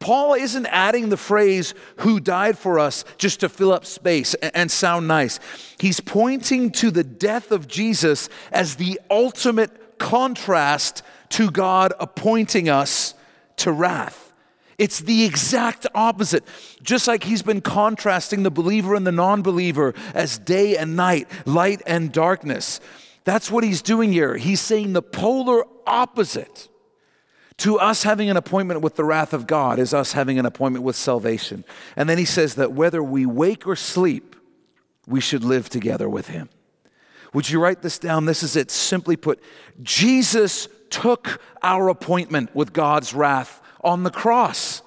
Paul isn't adding the phrase, who died for us, just to fill up space and sound nice. He's pointing to the death of Jesus as the ultimate contrast to God appointing us to wrath. It's the exact opposite. Just like he's been contrasting the believer and the non believer as day and night, light and darkness. That's what he's doing here. He's saying the polar opposite to us having an appointment with the wrath of God is us having an appointment with salvation. And then he says that whether we wake or sleep, we should live together with him. Would you write this down? This is it. Simply put, Jesus took our appointment with God's wrath on the cross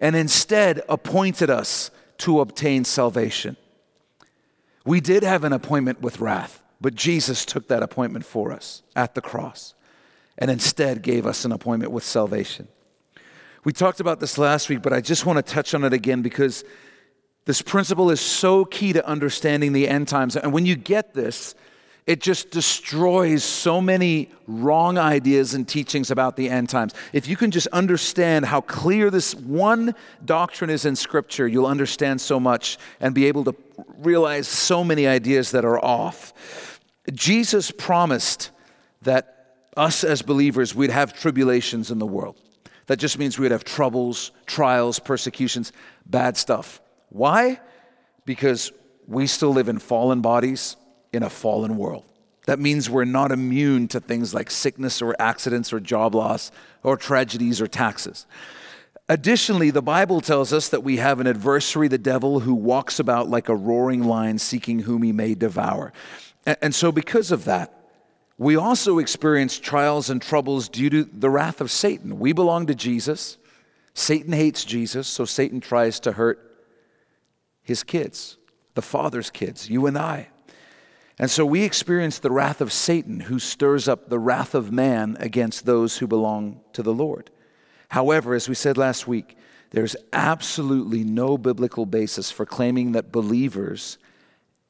and instead appointed us to obtain salvation. We did have an appointment with wrath, but Jesus took that appointment for us at the cross and instead gave us an appointment with salvation. We talked about this last week, but I just want to touch on it again because this principle is so key to understanding the end times. And when you get this, it just destroys so many wrong ideas and teachings about the end times. If you can just understand how clear this one doctrine is in Scripture, you'll understand so much and be able to realize so many ideas that are off. Jesus promised that us as believers, we'd have tribulations in the world. That just means we'd have troubles, trials, persecutions, bad stuff. Why? Because we still live in fallen bodies in a fallen world. That means we're not immune to things like sickness or accidents or job loss or tragedies or taxes. Additionally, the Bible tells us that we have an adversary, the devil, who walks about like a roaring lion seeking whom he may devour. And so, because of that, we also experience trials and troubles due to the wrath of Satan. We belong to Jesus. Satan hates Jesus, so Satan tries to hurt his kids, the Father's kids, you and I. And so we experience the wrath of Satan, who stirs up the wrath of man against those who belong to the Lord. However, as we said last week, there's absolutely no biblical basis for claiming that believers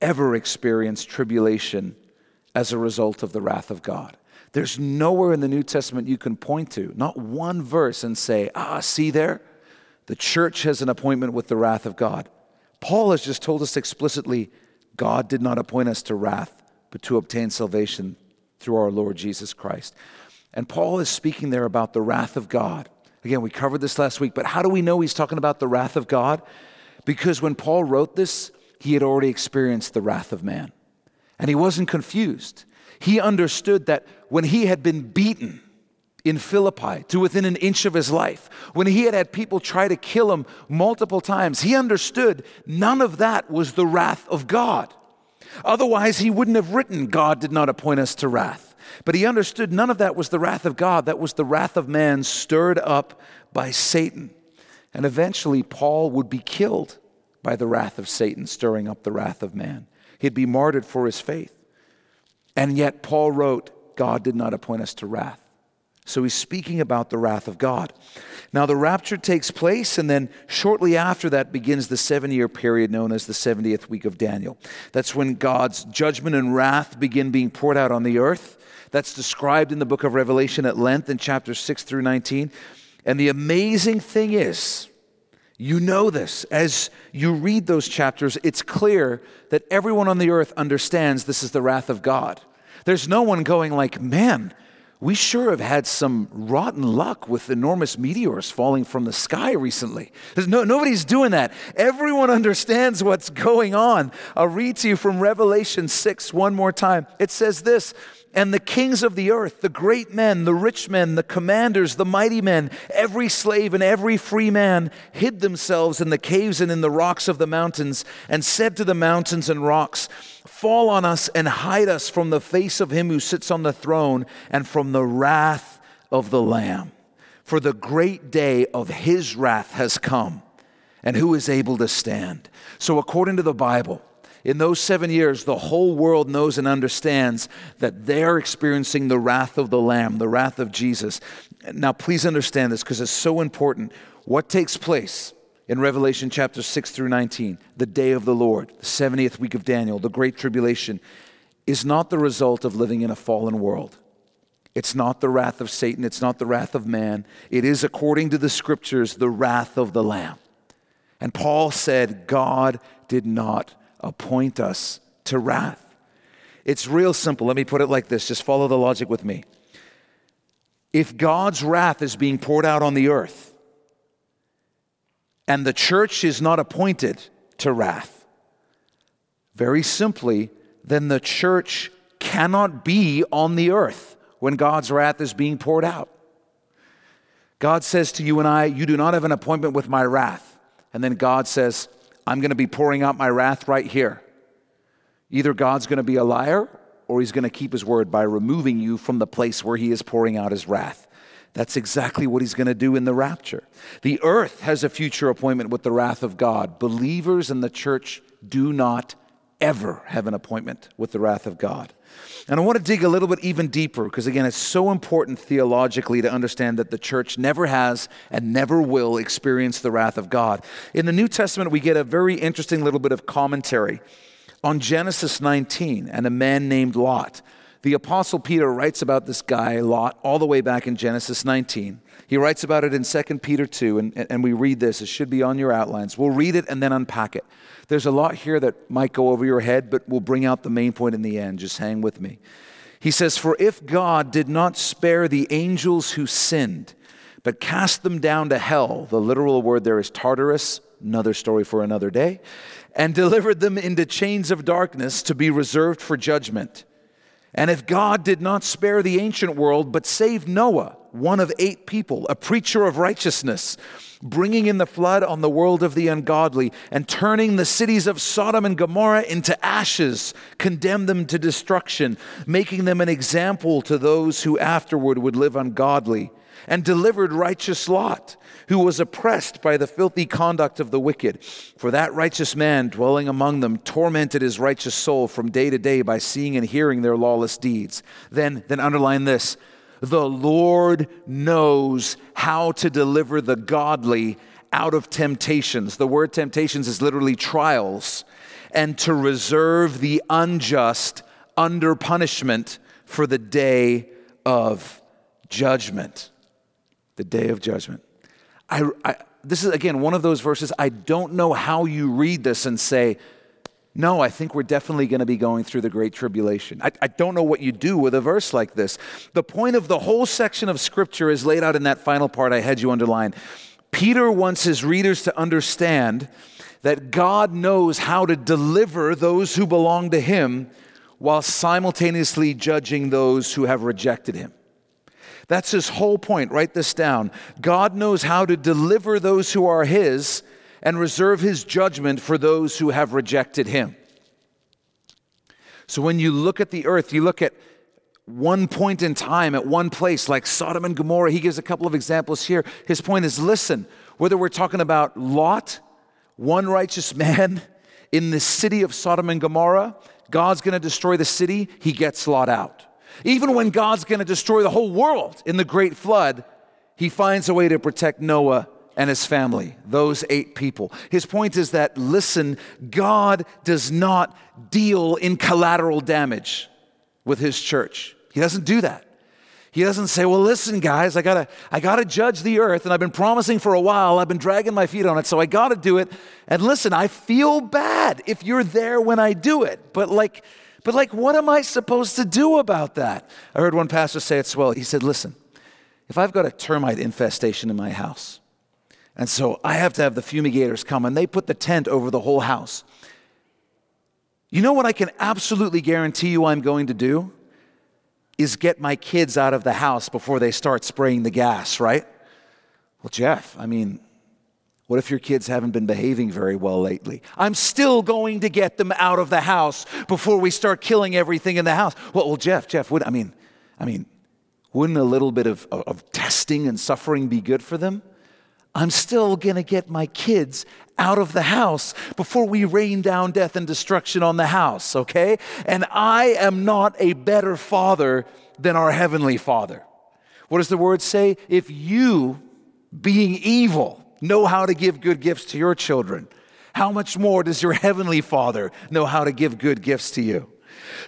ever experience tribulation as a result of the wrath of God. There's nowhere in the New Testament you can point to, not one verse, and say, ah, see there? The church has an appointment with the wrath of God. Paul has just told us explicitly God did not appoint us to wrath, but to obtain salvation through our Lord Jesus Christ. And Paul is speaking there about the wrath of God. Again, we covered this last week, but how do we know he's talking about the wrath of God? Because when Paul wrote this, he had already experienced the wrath of man. And he wasn't confused. He understood that when he had been beaten, in Philippi to within an inch of his life, when he had had people try to kill him multiple times, he understood none of that was the wrath of God. Otherwise, he wouldn't have written, God did not appoint us to wrath. But he understood none of that was the wrath of God, that was the wrath of man stirred up by Satan. And eventually, Paul would be killed by the wrath of Satan, stirring up the wrath of man. He'd be martyred for his faith. And yet, Paul wrote, God did not appoint us to wrath. So he's speaking about the wrath of God. Now, the rapture takes place, and then shortly after that begins the seven year period known as the 70th week of Daniel. That's when God's judgment and wrath begin being poured out on the earth. That's described in the book of Revelation at length in chapters 6 through 19. And the amazing thing is, you know this. As you read those chapters, it's clear that everyone on the earth understands this is the wrath of God. There's no one going like, man, we sure have had some rotten luck with enormous meteors falling from the sky recently. There's no, nobody's doing that. Everyone understands what's going on. I'll read to you from Revelation 6 one more time. It says this and the kings of the earth, the great men, the rich men, the commanders, the mighty men, every slave and every free man hid themselves in the caves and in the rocks of the mountains, and said to the mountains and rocks, Fall on us and hide us from the face of him who sits on the throne and from the wrath of the Lamb. For the great day of his wrath has come, and who is able to stand? So, according to the Bible, in those seven years, the whole world knows and understands that they're experiencing the wrath of the Lamb, the wrath of Jesus. Now, please understand this because it's so important. What takes place in Revelation chapter 6 through 19, the day of the Lord, the 70th week of Daniel, the great tribulation, is not the result of living in a fallen world. It's not the wrath of Satan, it's not the wrath of man. It is, according to the scriptures, the wrath of the Lamb. And Paul said, God did not appoint us to wrath. It's real simple. Let me put it like this just follow the logic with me. If God's wrath is being poured out on the earth, and the church is not appointed to wrath. Very simply, then the church cannot be on the earth when God's wrath is being poured out. God says to you and I, You do not have an appointment with my wrath. And then God says, I'm going to be pouring out my wrath right here. Either God's going to be a liar or he's going to keep his word by removing you from the place where he is pouring out his wrath. That's exactly what he's going to do in the rapture. The earth has a future appointment with the wrath of God. Believers in the church do not ever have an appointment with the wrath of God. And I want to dig a little bit even deeper because, again, it's so important theologically to understand that the church never has and never will experience the wrath of God. In the New Testament, we get a very interesting little bit of commentary on Genesis 19 and a man named Lot. The Apostle Peter writes about this guy, Lot, all the way back in Genesis 19. He writes about it in 2 Peter 2, and, and we read this. It should be on your outlines. We'll read it and then unpack it. There's a lot here that might go over your head, but we'll bring out the main point in the end. Just hang with me. He says, For if God did not spare the angels who sinned, but cast them down to hell, the literal word there is Tartarus, another story for another day, and delivered them into chains of darkness to be reserved for judgment and if God did not spare the ancient world, but saved Noah, one of eight people, a preacher of righteousness, bringing in the flood on the world of the ungodly, and turning the cities of Sodom and Gomorrah into ashes, condemned them to destruction, making them an example to those who afterward would live ungodly, and delivered righteous Lot, who was oppressed by the filthy conduct of the wicked. For that righteous man dwelling among them tormented his righteous soul from day to day by seeing and hearing their lawless deeds. Then, then underline this the Lord knows how to deliver the godly out of temptations. The word temptations is literally trials, and to reserve the unjust under punishment for the day of judgment. The day of judgment. I, I, this is, again, one of those verses I don't know how you read this and say, no, I think we're definitely going to be going through the Great Tribulation. I, I, don't know what you do with a verse like this. The point of the whole section of Scripture is laid out in that final part I had you underline. Peter wants his readers to understand that God knows how to deliver those who belong to him while simultaneously judging those who have rejected him. That's his whole point. Write this down. God knows how to deliver those who are his and reserve his judgment for those who have rejected him. So when you look at the earth, you look at one point in time at one place like Sodom and Gomorrah. He gives a couple of examples here. His point is listen, whether we're talking about Lot, one righteous man in the city of Sodom and Gomorrah, God's going to destroy the city, he gets Lot out. Even when God's going to destroy the whole world in the great flood, he finds a way to protect Noah and his family, those eight people. His point is that, listen, God does not deal in collateral damage with his church. He doesn't do that. He doesn't say, well, listen, guys, I gotta, I gotta judge the earth, and I've been promising for a while, I've been dragging my feet on it, so I gotta do it. And listen, I feel bad if you're there when I do it. But like, but like, what am I supposed to do about that? I heard one pastor say it well. He said, listen, if I've got a termite infestation in my house, and so I have to have the fumigators come and they put the tent over the whole house. You know what I can absolutely guarantee you I'm going to do? Is get my kids out of the house before they start spraying the gas, right? Well, Jeff, I mean, what if your kids haven't been behaving very well lately? I'm still going to get them out of the house before we start killing everything in the house. Well, well Jeff, Jeff, would, I mean, I mean, wouldn't a little bit of, of testing and suffering be good for them? I'm still going to get my kids out of the house before we rain down death and destruction on the house, okay? And I am not a better father than our heavenly father. What does the word say? If you, being evil, know how to give good gifts to your children, how much more does your heavenly father know how to give good gifts to you?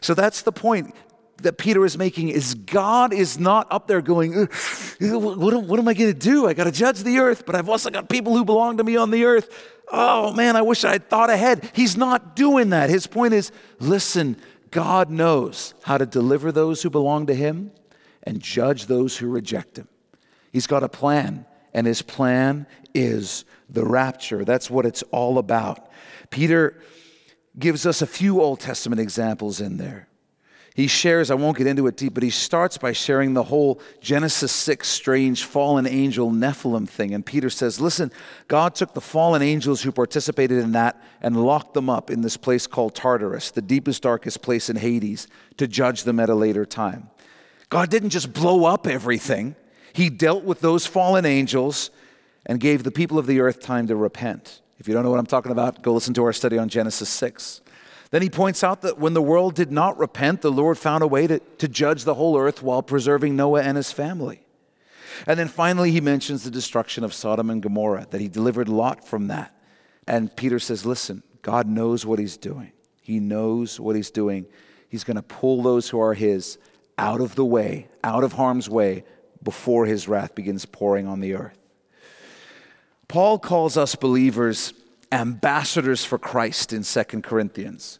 So that's the point that Peter is making is God is not up there going, what, what am I going to do? I got to judge the earth, but I've also got people who belong to me on the earth. Oh man, I wish I had thought ahead. He's not doing that. His point is listen, God knows how to deliver those who belong to him and judge those who reject him. He's got a plan, and his plan is the rapture. That's what it's all about. Peter gives us a few Old Testament examples in there. He shares, I won't get into it deep, but he starts by sharing the whole Genesis 6 strange fallen angel Nephilim thing. And Peter says, Listen, God took the fallen angels who participated in that and locked them up in this place called Tartarus, the deepest, darkest place in Hades, to judge them at a later time. God didn't just blow up everything, He dealt with those fallen angels and gave the people of the earth time to repent. If you don't know what I'm talking about, go listen to our study on Genesis 6. Then he points out that when the world did not repent, the Lord found a way to, to judge the whole earth while preserving Noah and his family. And then finally, he mentions the destruction of Sodom and Gomorrah, that he delivered Lot from that. And Peter says, Listen, God knows what he's doing. He knows what he's doing. He's going to pull those who are his out of the way, out of harm's way, before his wrath begins pouring on the earth. Paul calls us believers ambassadors for Christ in 2 Corinthians.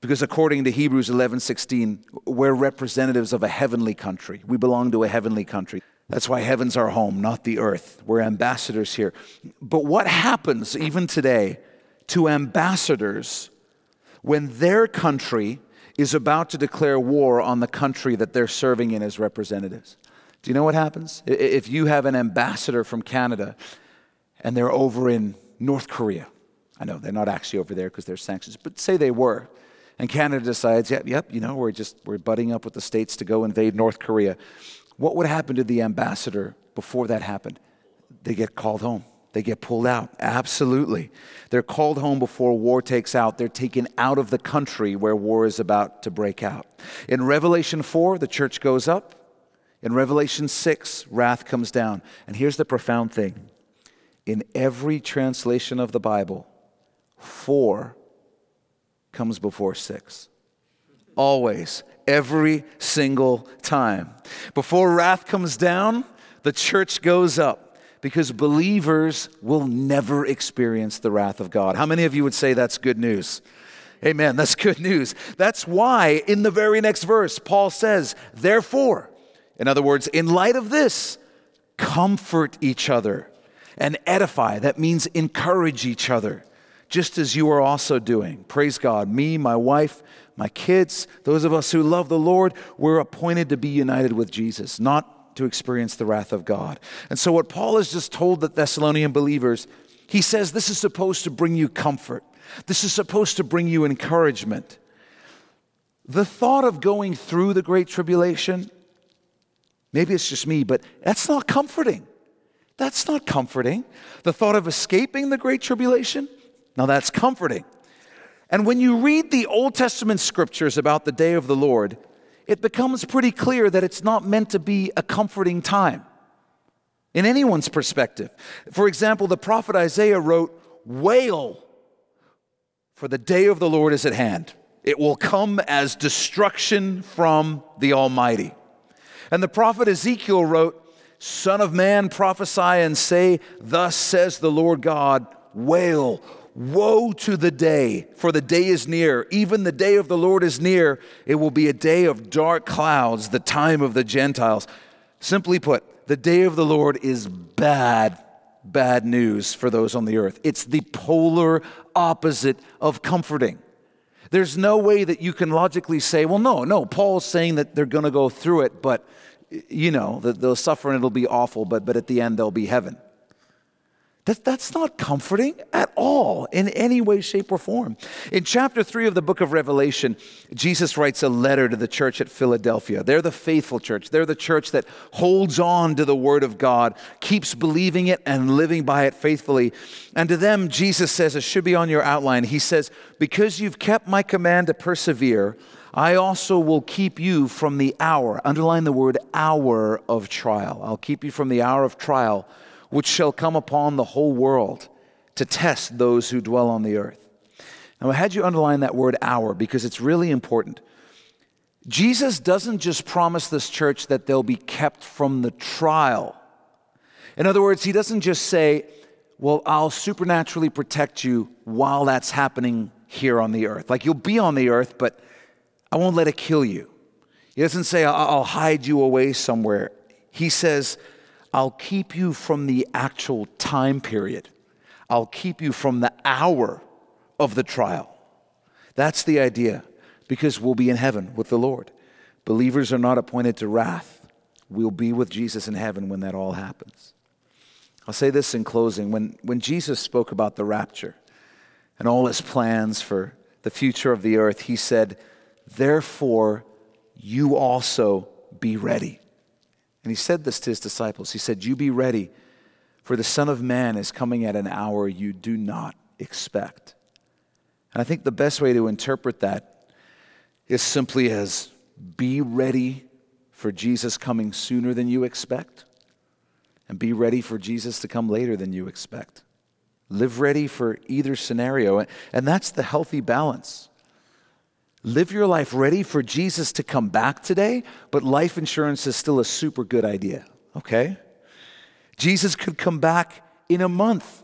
Because according to Hebrews 11:16, we're representatives of a heavenly country. We belong to a heavenly country. That's why heaven's our home, not the earth. We're ambassadors here. But what happens even today to ambassadors when their country is about to declare war on the country that they're serving in as representatives? Do you know what happens? If you have an ambassador from Canada and they're over in North Korea, I know they're not actually over there because there's sanctions, but say they were. And Canada decides, yep, yep, you know, we're just we're butting up with the states to go invade North Korea. What would happen to the ambassador before that happened, they get called home. They get pulled out. Absolutely. They're called home before war takes out. They're taken out of the country where war is about to break out. In Revelation 4, the church goes up. In Revelation 6, wrath comes down. And here's the profound thing in every translation of the Bible, 4 comes before 6. Always, every single time. Before wrath comes down, the church goes up because believers will never experience the wrath of God. How many of you would say that's good news? Amen. That's good news. That's why in the very next verse, Paul says, Therefore, in other words, in light of this, comfort each other and edify. That means encourage each other, just as you are also doing. Praise God. Me, my wife, my kids, those of us who love the Lord, we're appointed to be united with Jesus, not to experience the wrath of God. And so, what Paul has just told the Thessalonian believers, he says this is supposed to bring you comfort, this is supposed to bring you encouragement. The thought of going through the Great Tribulation, maybe it's just me, but that's not comforting. That's not comforting. The thought of escaping the Great Tribulation, now that's comforting. And when you read the Old Testament scriptures about the day of the Lord, it becomes pretty clear that it's not meant to be a comforting time in anyone's perspective. For example, the prophet Isaiah wrote, Wail, for the day of the Lord is at hand. It will come as destruction from the Almighty. And the prophet Ezekiel wrote, Son of man, prophesy and say, Thus says the Lord God, wail, Woe to the day, for the day is near. Even the day of the Lord is near. It will be a day of dark clouds, the time of the Gentiles. Simply put, the day of the Lord is bad, bad news for those on the earth. It's the polar opposite of comforting. There's no way that you can logically say, well, no, no, Paul's saying that they're going to go through it, but, you know, that they'll suffer and it'll be awful, but, but at the end, there'll be heaven. That, that's not comforting at all in any way, shape, or form. In chapter 3 of the book of Revelation, Jesus writes a letter to the church at Philadelphia. They're the faithful church. They're the church that holds on to the word of God, keeps believing it and living by it faithfully. And to them, Jesus says, it should be on your outline, He says, Because you've kept my command to persevere, I also will keep you from the hour, underline the word hour of trial. I'll keep you from the hour of trial which shall come upon the whole world to test those who dwell on the earth. Now, I had you underline that word hour because it's really important. Jesus doesn't just promise this church that they'll be kept from the trial. In other words, he doesn't just say, Well, I'll supernaturally protect you while that's happening here on the earth. Like you'll be on the earth, but I won't let it kill you. He doesn't say, I'll hide you away somewhere. He says, I'll keep you from the actual time period. I'll keep you from the hour of the trial. That's the idea, because we'll be in heaven with the Lord. Believers are not appointed to wrath. We'll be with Jesus in heaven when that all happens. I'll say this in closing. When, when Jesus spoke about the rapture and all his plans for the future of the earth, he said, Therefore, you also be ready. And he said this to his disciples. He said, You be ready, for the Son of Man is coming at an hour you do not expect. And I think the best way to interpret that is simply as be ready for Jesus coming sooner than you expect, and be ready for Jesus to come later than you expect. Live ready for either scenario. And that's the healthy balance. Live your life ready for Jesus to come back today, but life insurance is still a super good idea, okay? Jesus could come back in a month.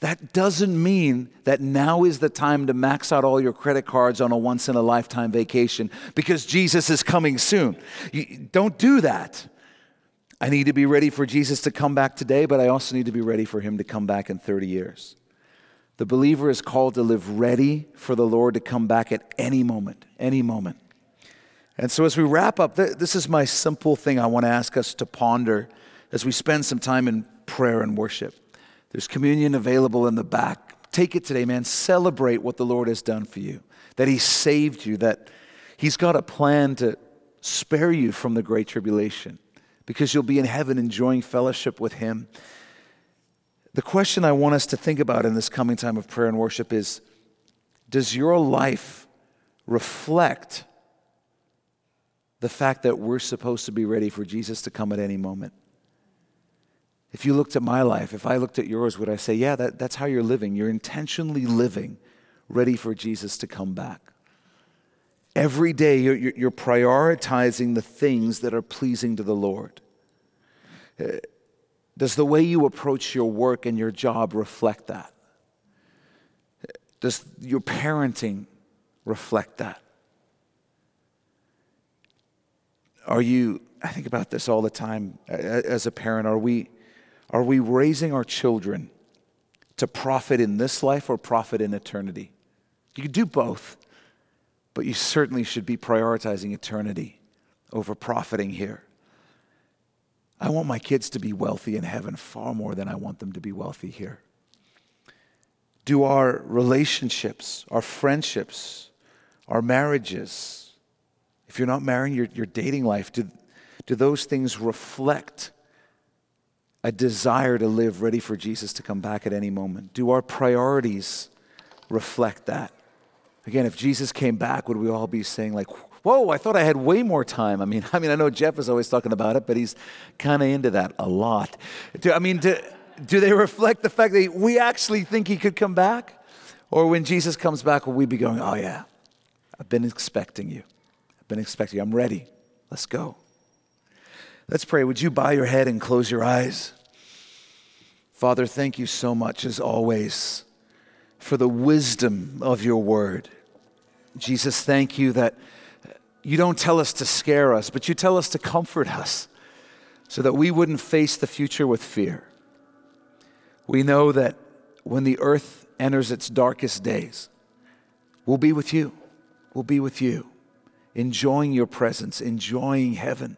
That doesn't mean that now is the time to max out all your credit cards on a once in a lifetime vacation because Jesus is coming soon. You, don't do that. I need to be ready for Jesus to come back today, but I also need to be ready for him to come back in 30 years. The believer is called to live ready for the Lord to come back at any moment, any moment. And so, as we wrap up, this is my simple thing I want to ask us to ponder as we spend some time in prayer and worship. There's communion available in the back. Take it today, man. Celebrate what the Lord has done for you, that He saved you, that He's got a plan to spare you from the great tribulation. because you'll be in heaven enjoying fellowship with Him. The question I want us to think about in this coming time of prayer and worship is Does your life reflect the fact that we're supposed to be ready for Jesus to come at any moment? If you looked at my life, if I looked at yours, would I say, Yeah, that, that's how you're living? You're intentionally living ready for Jesus to come back. Every day, you're, you're prioritizing the things that are pleasing to the Lord. Uh, Does the way you approach your work and your job reflect that? Does your parenting reflect that? Are you, I think about this all the time as a parent, are we, are we raising our children to profit in this life or profit in eternity? You can do both, but you certainly should be prioritizing eternity over profiting here. I want my kids to be wealthy in heaven far more than I want them to be wealthy here. Do our relationships, our friendships, our marriages, if you're not marrying your, your dating life, do, do those things reflect a desire to live ready for Jesus to come back at any moment? Do our priorities reflect that? Again, if Jesus came back, would we all be saying, like, whoa, I thought I had way more time? I mean, I mean, I know Jeff is always talking about it, but he's kind of into that a lot. Do, I mean, do, do they reflect the fact that we actually think he could come back? Or when Jesus comes back, will we be going, oh, yeah, I've been expecting you. I've been expecting you. I'm ready. Let's go. Let's pray. Would you bow your head and close your eyes? Father, thank you so much, as always, for the wisdom of your word. Jesus, thank you that you don't tell us to scare us, but you tell us to comfort us so that we wouldn't face the future with fear. We know that when the earth enters its darkest days, we'll be with you. We'll be with you, enjoying your presence, enjoying heaven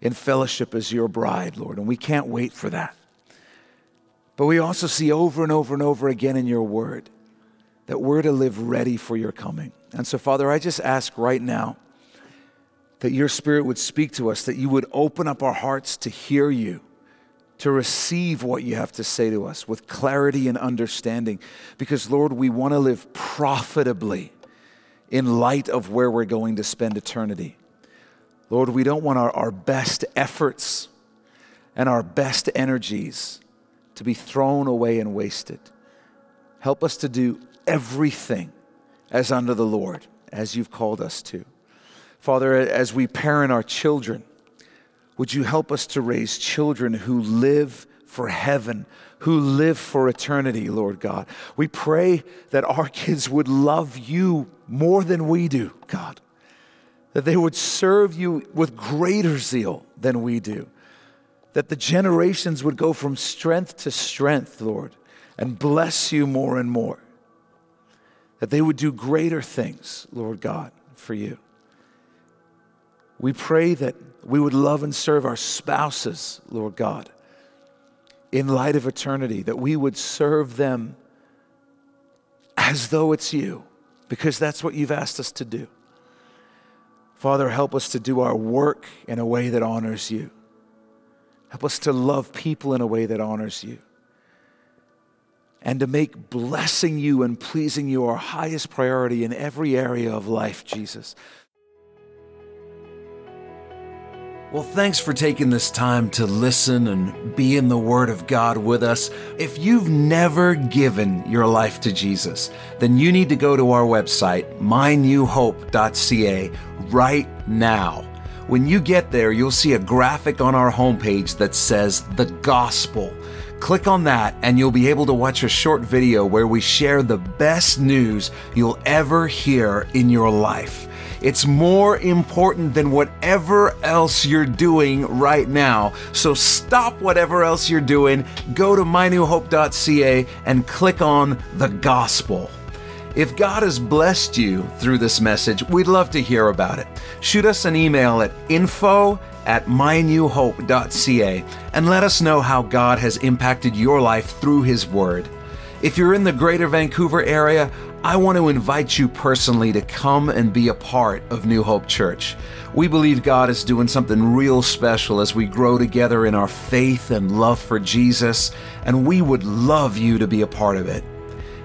in fellowship as your bride, Lord. And we can't wait for that. But we also see over and over and over again in your word that we're to live ready for your coming. And so, Father, I just ask right now that your spirit would speak to us, that you would open up our hearts to hear you, to receive what you have to say to us with clarity and understanding. Because, Lord, we want to live profitably in light of where we're going to spend eternity. Lord, we don't want our, our best efforts and our best energies to be thrown away and wasted. Help us to do everything as under the Lord, as you've called us to. Father, as we parent our children, would you help us to raise children who live for heaven, who live for eternity, Lord God? We pray that our kids would love you more than we do, God, that they would serve you with greater zeal than we do, that the generations would go from strength to strength, Lord, and bless you more and more that they would do greater things, Lord God, for you. We pray that we would love and serve our spouses, Lord God, in light of eternity, that we would serve them as though it's you, because that's what you've asked us to do. Father, help us to do our work in a way that honors you. Help us to love people in a way that honors you and to make blessing you and pleasing you our highest priority in every area of life, Jesus. Well, thanks for taking this time to listen and be in the Word of God with us. If you've never given your life to Jesus, then you need to go to our website, mynewhope.ca, right now. When you get there, you'll see a graphic on our homepage that says the gospel. Click on that and you'll be able to watch a short video where we share the best news you'll ever hear in your life. It's more important than whatever else you're doing right now. So stop whatever else you're doing, go to mynewhope.ca and click on the gospel. If God has blessed you through this message, we'd love to hear about it. Shoot us an email at info at mynewhope.ca and let us know how God has impacted your life through His Word. If you're in the greater Vancouver area, I want to invite you personally to come and be a part of New Hope Church. We believe God is doing something real special as we grow together in our faith and love for Jesus, and we would love you to be a part of it.